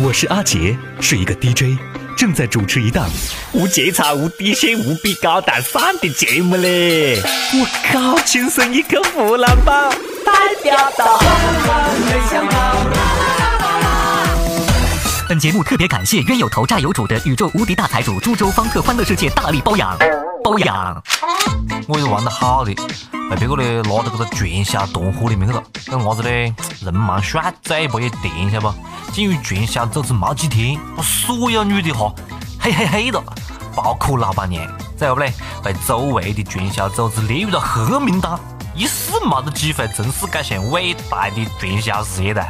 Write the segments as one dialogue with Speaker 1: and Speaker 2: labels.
Speaker 1: 我是阿杰，是一个 DJ，正在主持一档
Speaker 2: 无节操、无底线、无比高大上的节目嘞！我靠，亲生一个湖南宝，代表到。
Speaker 3: 本节目特别感谢冤有头债有主的宇宙无敌大财主株洲方特欢乐世界大力包养，包养。
Speaker 4: 我也是玩得好的，被别个呢拉到这个传销团伙里面去了，这娃子呢？人蛮帅，嘴巴也甜，晓得不？进入传销组织没几天，把所有女的哈嘿嘿嘿的，包括老板娘，最后呢被周围的传销组织列入了黑名单，一世没得机会从事这项伟大的传销事业的。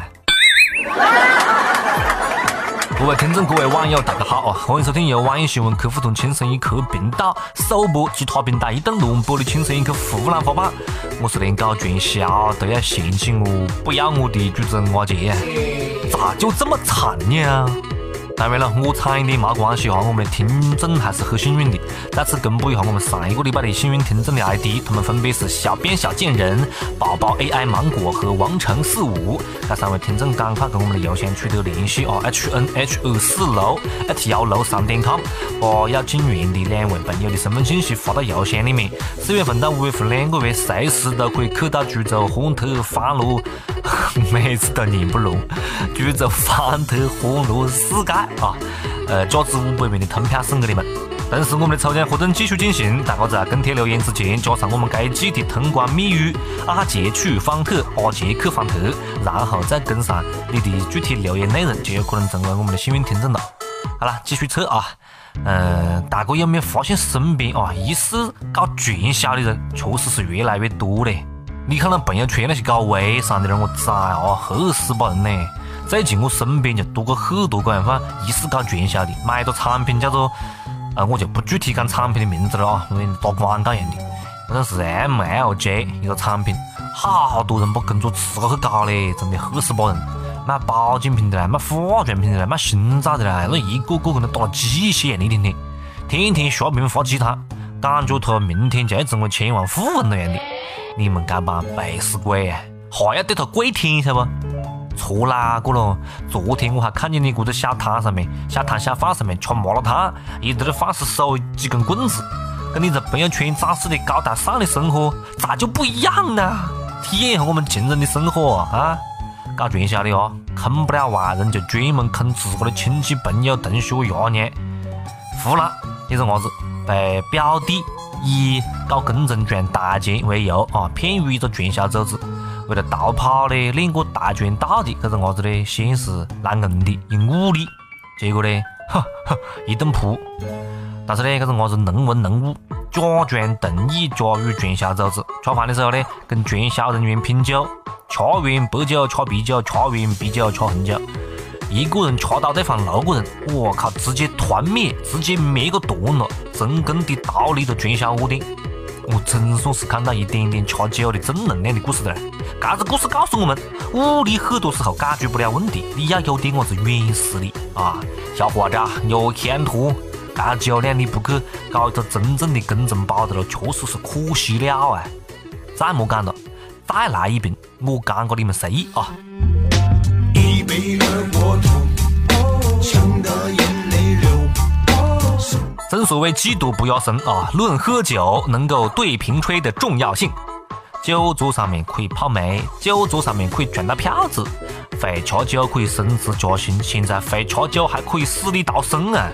Speaker 4: 各位听众、各位网友，大家好啊！欢迎收听由网易新闻客户端“轻松一刻”频道首播，其他平台一档乱播的“轻松一刻”湖南话版。我是连搞传销都要嫌弃我、不要我的主持人阿杰，咋就这么惨呢？当然了，我惨一点没关系哈，我们的听众还是很幸运的。再次公布一下我们上一个礼拜的幸运听众的 ID，他们分别是小编小贱人、宝宝 AI 芒果和王成四五。这三位听众赶快跟我们的邮箱取得联系啊！h n h 二四六 at 幺六三点 com，把要进园的两位朋友的身份信息发到邮箱里面。四月份到五月份两个月，随时都可以去到株洲欢特欢乐。每次都念不拢，株洲欢特欢乐世界啊！呃，价值五百元的通票送给你们。同时，我们的抽奖活动继续进行，大家在跟帖留言之前加上我们该季的通关密语“阿杰去方特”，阿杰去方特，然后再跟上你的具体留言内容，就有可能成为我们的幸运听众了。好了，继续测啊！嗯，大哥有没有发现身边啊，疑似搞传销的人确实是越来越多嘞？你看那朋友圈那些搞微商的人，我崽啊，吓死把人呢！最近我身边就多过很多个样子疑似搞传销的，买个产品叫做，呃，我就不具体讲产品的名字了啊，因为打广告一样的。好像是 MLJ 一个产品，好多人把工作辞了去搞嘞，真的吓死把人！卖保健品的啦，卖化妆品的啦，卖心脏的啦，那一个个跟那打了鸡血一样的，天天天天刷屏发鸡汤，感觉他明天就要成为千万富翁那样的。你们这帮背死鬼啊，还要对他跪舔，晓得不？错哪个了？昨天我还看见你这个小摊上面、小摊小贩上面吃麻辣烫，一直在放肆手几根棍子，跟你在朋友圈展示的高大上的生活咋就不一样呢？体验一下我们穷人的生活啊！搞传销的哦，坑不了外人，就专门坑自个的亲戚、朋友、同学、爷娘。湖南一个伢子被表弟。以搞工程赚大钱为由啊，骗入一个传销组织，为了逃跑呢，练过跆拳道的这个伢子呢，先是来硬的，用武力，结果呢，哈哈，一顿扑。但是呢，这个伢子能文能武，假装同意加入传销组织，吃饭的时候呢，跟传销人员拼酒，吃完白酒吃啤酒，吃完啤酒吃红酒。一个人吃到对方六个人，我靠，直接团灭，直接灭个团了，成功的逃离了传销窝点。我总算是看到一点点吃酒的正能量的故事了。这个故事告诉我们，武力很多时候解决不了问题，你要有点么子软实力啊，小伙子，有前途。这酒量你不去搞一个真正的工程包的了，确实是可惜了啊！再莫讲了，再来一瓶，我干过你们随意啊！正所谓技多不压身啊，论喝酒能够对瓶吹的重要性，酒桌上面可以泡妹，酒桌上面可以赚到票子，会吃酒可以升职加薪，现在会吃酒还可以死里逃生啊！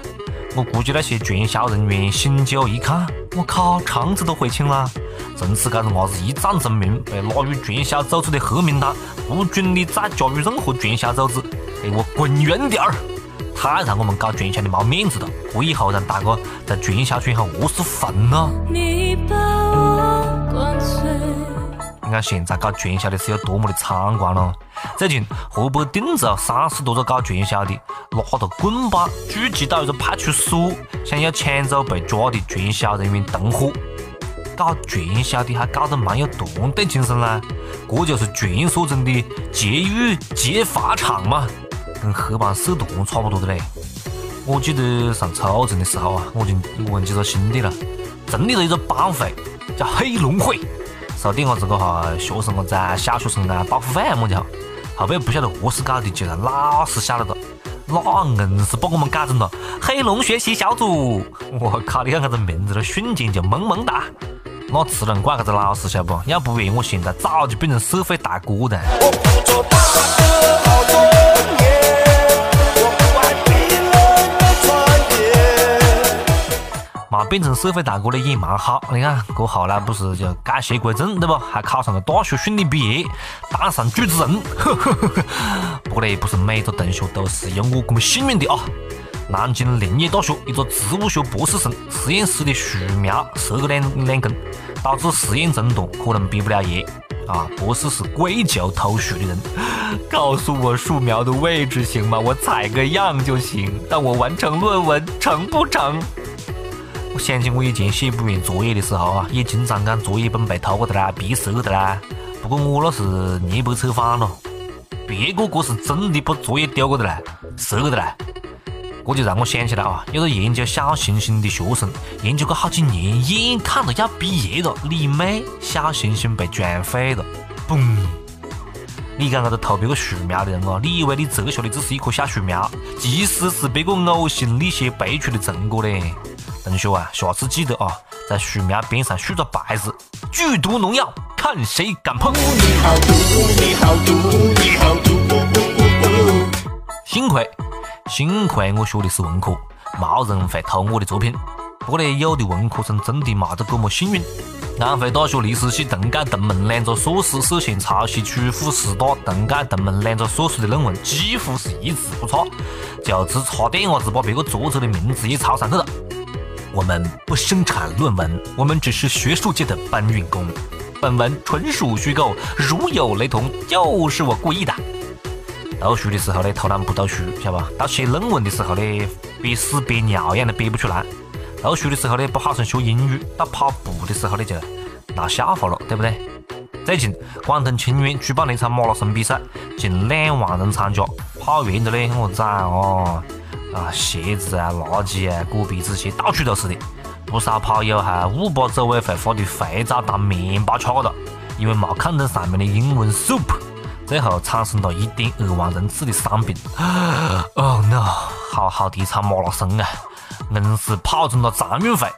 Speaker 4: 我估计那些传销人员醒酒一看，我靠，肠子都悔青了。从此，这个伢子一战成名，被拉入传销组织的黑名单，不准你再加入任何传销组织，给我滚远点儿！太让我们搞传销的没面子了，这以后让大哥在传销圈上何是混啊？你看现在搞传销的是有多么的猖狂了！最近河北定州三十多个搞传销的拿着棍棒聚集到一个派出所，想要抢走被抓的传销人员同伙。搞传销的还搞得蛮有团队精神啦，这就是传说中的劫狱劫法场嘛，跟黑帮社团差不多的嘞。我记得上初中的时候啊，我就问几个兄弟了，成立了一个帮会，叫黑龙会，收点伢子个哈学生伢子、小学生啊保护费么家伙，后边不晓得何是搞的，就让老师晓得了。那硬是把我们改成了黑龙学习小组。我靠，你看这个名字，都瞬间就萌萌哒。那只能怪这个老师，晓得不？要不然我现在早就变成社会大哥了。嘛，变成社会大哥的也蛮好。你看，哥后来不是就改邪归正，对不？还考上了大学顺利毕业，当上主持人。不过呢，不是每个同学都是有我这么幸运的啊。南京林业大学一个植物学博士生，实验室的树苗折个两两根，导致实验中断，可能毕不了业。啊，博士是跪求偷树的人，告诉我树苗的位置行吗？我采个样就行，但我完成论文成不成？我想起我以前写不完作业的时候啊，也经常讲作业本被偷过的啦，别色的啦。不过我那是捏白扯反了，别个这是真的把作业丢过的啦，色过的啦。这就让我想起来啊，有个研究小行星的学生，研究个好几年，眼看着要毕业了，你妹，小行星被撞毁了，嘣！你讲这个偷别个树苗的人啊，你以为你折下的只是一棵小树苗，其实是别个呕心沥血背出的成果嘞。同学啊，下次记得啊，在树苗边上竖个牌子：剧毒农药，看谁敢碰！幸亏，幸亏我学的是文科，没人会偷我的作品。不过呢，有的文科生真的没得这么幸运。安徽大学历史系同届同门两个硕士涉嫌抄袭曲阜师大同届同门两个硕士的论文，几乎是一字不差，就只差点子把别个作者的名字也抄上去了。
Speaker 1: 我们不生产论文，我们只是学术界的搬运工。本文纯属虚构，如有雷同，就是我故意的。
Speaker 4: 读书的时候呢，突然不读书，晓得吧？到写论文的时候呢，憋屎憋尿一样的憋不出来。读书的时候呢，不好生学英语；到跑步的时候呢，就闹笑话了，对不对？最近，广东清远举办了一场马拉松比赛，近两万人参加，跑完的呢，我崽哦！啊，鞋子啊，垃圾啊，果皮子些到处都是的。不少跑友还误把组委会发的肥皂当面包吃了，因为没看懂上面的英文 soup，最后产生了一点二万人次的伤病。Oh no！好好的一场马拉松啊，硬是跑成了残运会。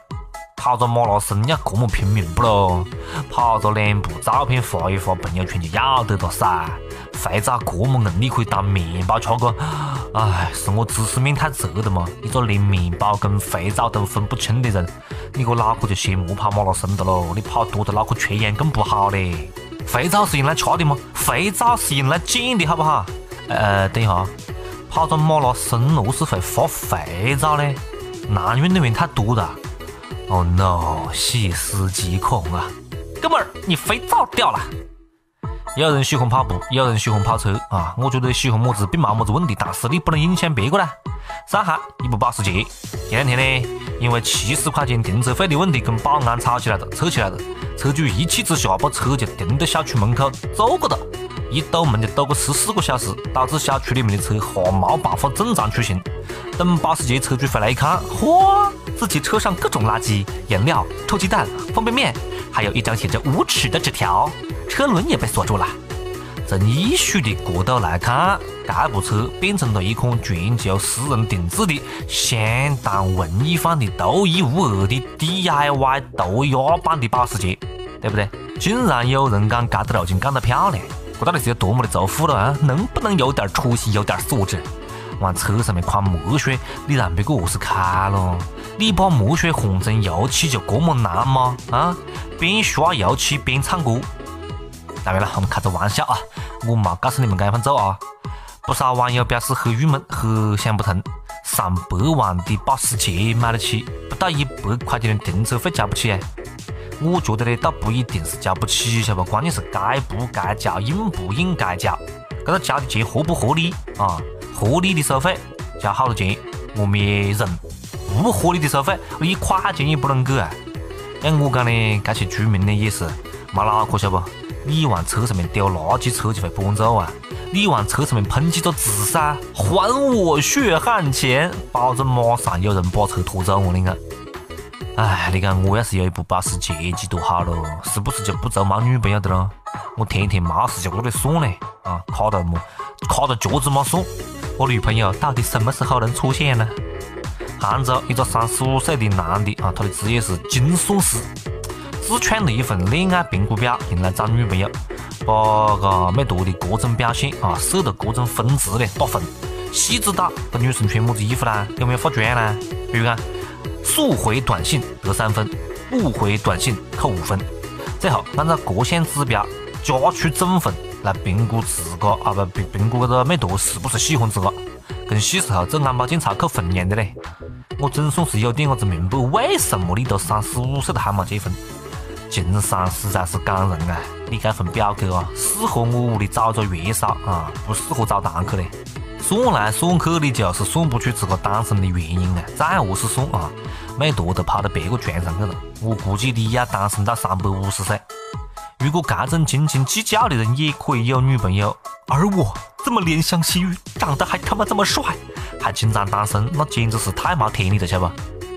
Speaker 4: 跑个马拉松要这么拼命不咯？跑个两步，照片发一发朋友圈就要得了噻。肥皂这么硬，你可以当面包吃个？哎，是我知识面太窄了吗？一个连面包跟肥皂都分不清的人，你个脑壳就先莫跑马拉松的喽！你跑多的脑壳缺氧更不好嘞。肥皂是用来吃的吗？肥皂是用来剪的好不好？呃，等一下，跑个马拉松何是会发肥皂呢？男运动员太多了。Oh no！细思极恐啊！哥们儿，你肥皂掉了。有人喜欢跑步，有人喜欢跑车啊！我觉得喜欢么子并没么子问题，但是你不能影响别个啦。上海一部保时捷，前两天呢，因为七十块钱停车费的问题跟保安吵起来了，扯起来了。车主一气之下把车就停到小区门口走过了，一堵门就堵个十四个小时，导致小区里面的车哈没办法正常出行。等保时捷车主回来一看，嚯！自己车上各种垃圾、颜料、臭鸡蛋、方便面，还有一张写着“无耻”的纸条，车轮也被锁住了。从艺术的角度来看，这部车变成了一款全球私人定制的、相当文艺范的、独一无二的 DIY 涂鸦版的保时捷，对不对？竟然有人讲这的路径干得漂亮，到底是有多么的仇富了啊？能不能有点出息、有点素质？往车上面狂墨水，你让别个何是看咯？你把墨水换成油漆就这么难吗？啊，边刷油漆边唱歌。当然了，我们开个玩笑啊，我没告诉你们这样做啊。不少网友表示很郁闷，很想不通，上百万的保时捷买得起，不到一百块钱的停车费交不起？我觉得呢，倒不一定是交不起，晓得不？关键是该不该交，应不应该交，这个交的钱合不合理啊？合理的收费，交好多钱，我们也认；不合理的收费，一块钱也不能给啊！像我讲的，这些居民呢也是没脑壳，晓得不？你往车上面丢垃圾，车就会搬走啊！你往车上面喷几个字噻，还我血汗钱，保证马上有人把车拖走。我你看，哎，你看我要是有一部保时捷，几多好咯？是不是就不愁没女朋友的咯？我天天没事就搁这里算嘞，啊，卡到么？卡到脚趾没算。我女朋友到底什么时候能出现呢？杭州一个三十五岁的男的啊，他的职业是精算师，自创了一份恋爱评估表，用来找女朋友，把个每多的各种表现啊设的各种分值的打分，细致到这女生穿么子衣服啦，有没有化妆啦，比如讲速回短信得三分，不回短信扣五分，最后按照各项指标加出总分。来评估自个啊不评评估这个妹坨是不是喜欢自个，跟细时候做安保检查扣分一样的嘞。我总算是有点子明白为什么你都三十五岁了还没结婚。情商实在是感人啊！你这份表格啊，适合我屋里找个月嫂啊，不适合找堂客嘞。算来算去，你就是算不出自个单身的原因啊！再何是算啊，美图都跑到别个床上去了。我估计你要单身到三百五十岁。如果这种斤斤计较的人也可以有女朋友，而我这么怜香惜玉，长得还他妈这么帅，还经常单身，那简直是太没天理了，晓得不？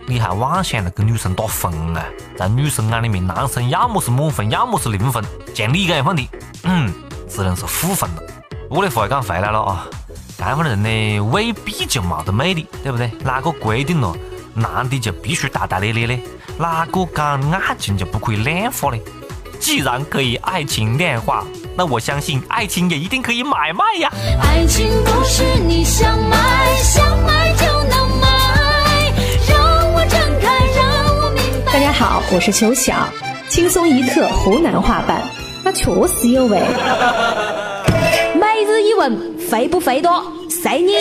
Speaker 4: 你还妄想着跟女生打分啊？在女生眼里面，男生要么是满分，要么是零分，像你这样的，嗯，只能是负分了。我的话讲回来了啊，这样的人呢，未必就没得魅力，对不对？哪个规定了男的就必须大大咧咧呢？哪个讲爱情就不可以量化呢？既然可以爱情量化，那我相信爱情也一定可以买卖呀。爱情不是你想买想买就能
Speaker 5: 买，让我睁开，让我明白。大家好，我是秋晓，轻松一刻湖南话版，那确实有味。肥不肥多？随你。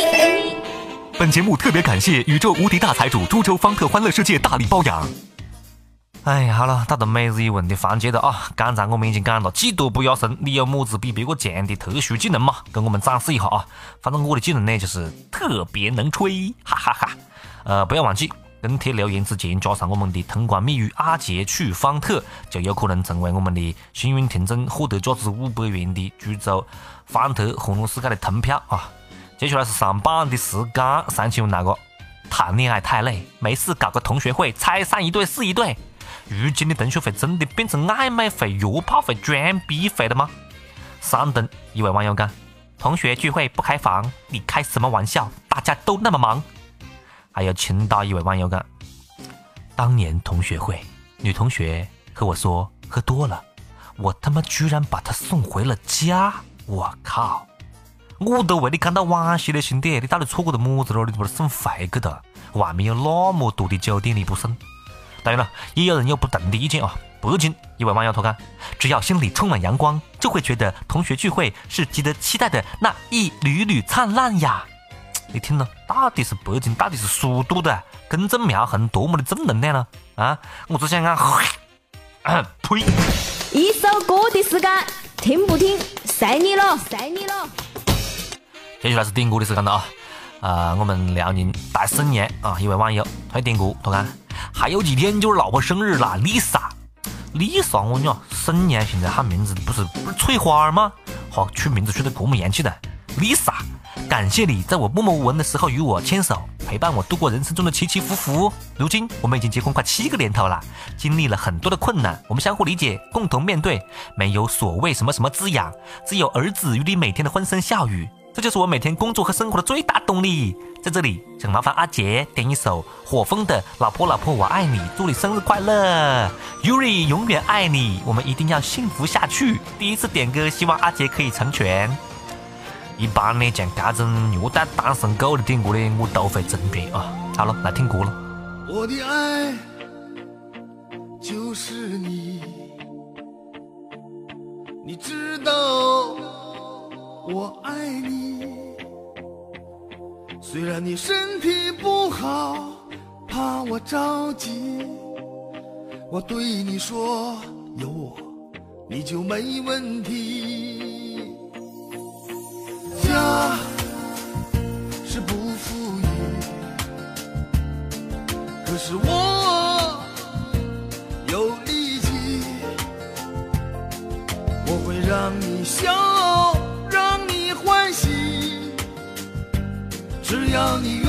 Speaker 6: 本节目特别感谢宇宙无敌大财主株洲方特欢乐世界大力包养。
Speaker 4: 哎，好了，到了每日一问的环节了啊！刚才我们已经讲了，技多不压身，你有么子比别个强的特殊技能嘛？跟我们展示一下啊！反正我的技能呢，就是特别能吹，哈哈哈！呃，不要忘记跟帖留言之前加上我们的通关密语“阿杰去方特”，就有可能成为我们的幸运听众，获得价值五百元的株洲方特欢乐世界的通票啊！接下来是上榜的时间，上期问那个谈恋爱太累，没事搞个同学会，拆散一对是一对。如今的同学会真的变成暧昧会、约炮会、装逼会了吗？山东一位网友讲：“同学聚会不开房，你开什么玩笑？大家都那么忙。”还有青岛一位网友讲：“当年同学会，女同学和我说喝多了，我他妈居然把她送回了家！我靠！我都为你感到惋惜了，兄弟，你到底错过了么子了？你把她送回去的？外面有那么多的酒店，你不送？”当然了，也有人有不同的意见啊。北京一位网友他讲，只要心里充满阳光，就会觉得同学聚会是值得期待的那一缕缕灿烂呀。你听了，到底是北京，到底是苏都的公众苗红多么的正能量呢？啊，我只想讲，呸！
Speaker 5: 一首歌的时间，听不听随你了，随你了。
Speaker 4: 接下来是点歌的时间了啊！啊，我们辽宁大沈阳啊，一位网友他点歌，他看。还有几天就是老婆生日了，Lisa，Lisa，我讲沈阳现在喊名字不是不是翠花吗？好，取名字取得这么洋气的，Lisa，感谢你在我默默无闻的时候与我牵手，陪伴我度过人生中的起起伏伏。如今我们已经结婚快七个年头了，经历了很多的困难，我们相互理解，共同面对，没有所谓什么什么滋养，只有儿子与你每天的欢声笑语。这就是我每天工作和生活的最大动力。在这里，请麻烦阿杰点一首火风的《老婆老婆我爱你》，祝你生日快乐，Yuri 永远爱你，我们一定要幸福下去。第一次点歌，希望阿杰可以成全。一般呢，像这种虐待单身狗的点歌呢，我都会成全啊。好了，来听歌了。我的爱就是你，你知道。我爱你，虽然你身体不好，怕我着急，我对你说，有我你就没问题。家是不富裕，可是我有力气，我会让你笑。让你欢喜只要你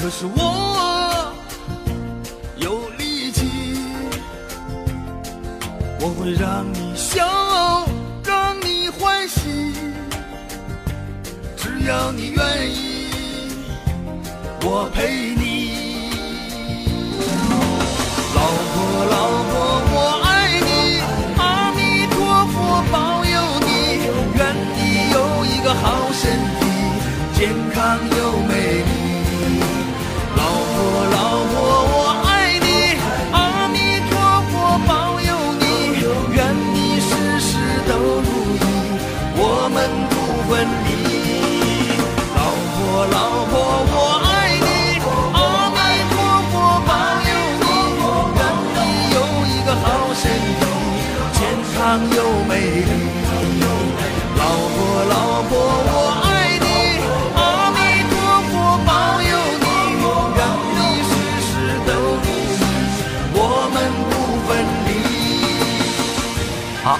Speaker 7: 可是我有力气，我会让你笑，让你欢喜，只要你愿意，我陪你。老婆，老婆，我爱你，阿弥陀佛保佑你，愿你有一个好身体，健康又美我们不分离。老婆，老婆，我爱你，阿弥陀佛保佑你，愿你有一个好身体，健康又美丽。老婆，老婆，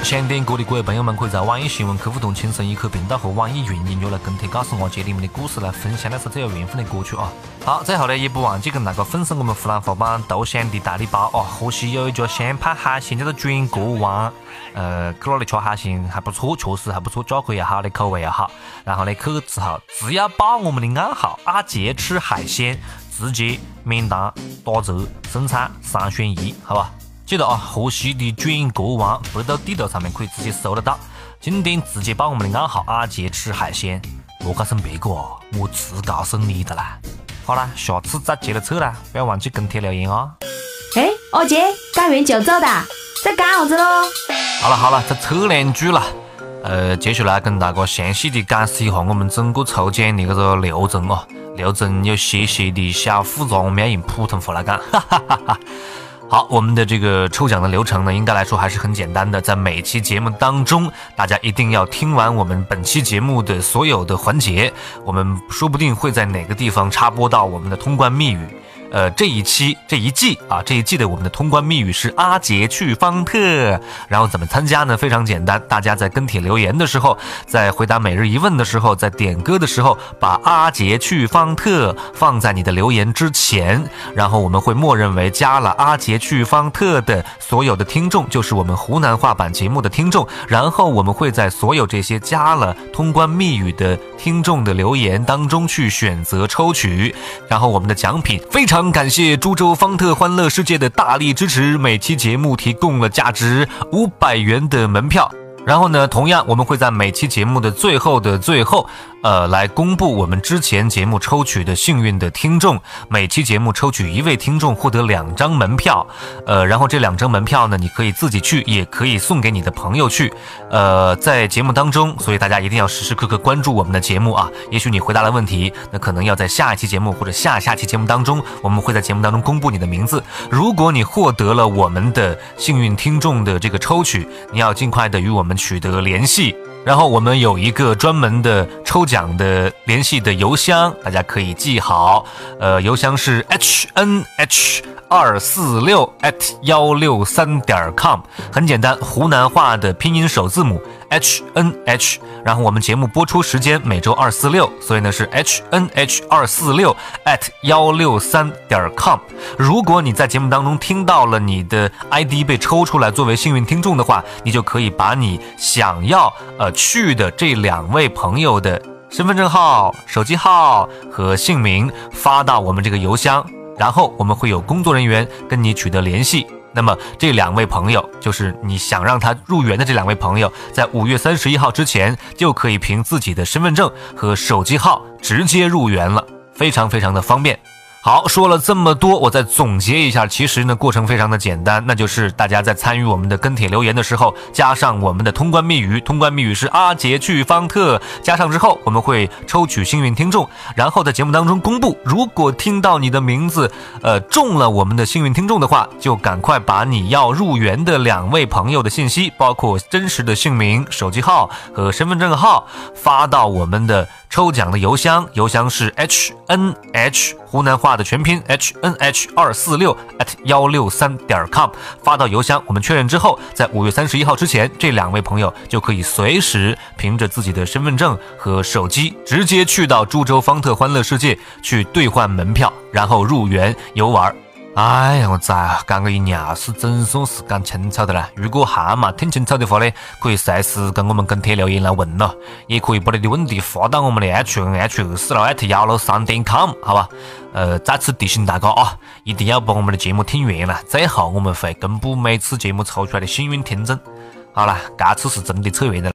Speaker 4: 想点歌的各位朋友们，可以在网易新闻客户端“轻松一刻”频道和网易云音乐来跟帖告诉我接你们的故事，来分享那首最有缘分的歌曲啊！好，最后呢，也不忘记跟大家分享我们湖南话版豆香的大礼包啊！河西有一家湘派海鲜叫做卷锅湾，呃，去那里吃海鲜还不错，确实还不错，价格也好的，口味也好。然后呢，去之后只要报我们的暗号“阿杰吃海鲜”，直接免单打折，剩菜三选一，好吧？记得啊，河西的卷国王百度地图上面可以直接搜得到。今天直接报我们的暗号“阿杰吃海鲜”，莫告诉别个啊，我只告诉你的啦。好啦，下次再接着测啦，不要忘记跟帖留言哦。
Speaker 5: 哎，阿杰，干完就走的，在干啥子喽？
Speaker 4: 好了好了，再测两句了。呃，接下来跟大家详细的解释一下我们整个抽奖的这个流程哦。流程有些些的小复杂，我们要用普通话来讲。哈哈哈哈。好，我们的这个抽奖的流程呢，应该来说还是很简单的。在每期节目当中，大家一定要听完我们本期节目的所有的环节，我们说不定会在哪个地方插播到我们的通关密语。呃，这一期这一季啊，这一季的我们的通关密语是阿杰去方特。然后怎么参加呢？非常简单，大家在跟帖留言的时候，在回答每日一问的时候，在点歌的时候，把阿杰去方特放在你的留言之前，然后我们会默认为加了阿杰去方特的所有的听众，就是我们湖南话版节目的听众。然后我们会在所有这些加了通关密语的听众的留言当中去选择抽取，然后我们的奖品非常。感谢株洲方特欢乐世界的大力支持，每期节目提供了价值五百元的门票。然后呢，同样我们会在每期节目的最后的最后，呃，来公布我们之前节目抽取的幸运的听众。每期节目抽取一位听众，获得两张门票。呃，然后这两张门票呢，你可以自己去，也可以送给你的朋友去。呃，在节目当中，所以大家一定要时时刻刻关注我们的节目啊。也许你回答了问题，那可能要在下一期节目或者下下期节目当中，我们会在节目当中公布你的名字。如果你获得了我们的幸运听众的这个抽取，你要尽快的与我们我们取得联系。然后我们有一个专门的抽奖的联系的邮箱，大家可以记好。呃，邮箱是 h n h 二四六 at 幺六三点 com，很简单，湖南话的拼音首字母 H N H，然后我们节目播出时间每周二四六，所以呢是 H N H 二四六 at 幺六三点 com。如果你在节目当中听到了你的 ID 被抽出来作为幸运听众的话，你就可以把你想要呃去的这两位朋友的身份证号、手机号和姓名发到我们这个邮箱，然后我们会有工作人员跟你取得联系。那么这两位朋友，就是你想让他入园的这两位朋友，在五月三十一号之前就可以凭自己的身份证和手机号直接入园了，非常非常的方便。好，说了这么多，我再总结一下，其实呢，过程非常的简单，那就是大家在参与我们的跟帖留言的时候，加上我们的通关密语，通关密语是阿杰去方特，加上之后，我们会抽取幸运听众，然后在节目当中公布。如果听到你的名字，呃，中了我们的幸运听众的话，就赶快把你要入园的两位朋友的信息，包括真实的姓名、手机号和身份证号，发到我们的。抽奖的邮箱，邮箱是 h n h 湖南话的全拼 h n h 二四六 at 幺六三点 com 发到邮箱，我们确认之后，在五月三十一号之前，这两位朋友就可以随时凭着自己的身份证和手机，直接去到株洲方特欢乐世界去兑换门票，然后入园游玩。哎呀，我咋讲个一尿是总算是讲清楚的了。如果还没听清楚的话呢，可以随时跟我们跟帖留言来问咯，也可以把你的问题发到我们的 h n h 二四六艾特幺六三点 com，好吧？呃，再次提醒大家啊，一定要把我们的节目听完了，最后我们会公布每次节目抽出来的幸运听众。好了，这次是真的扯远了。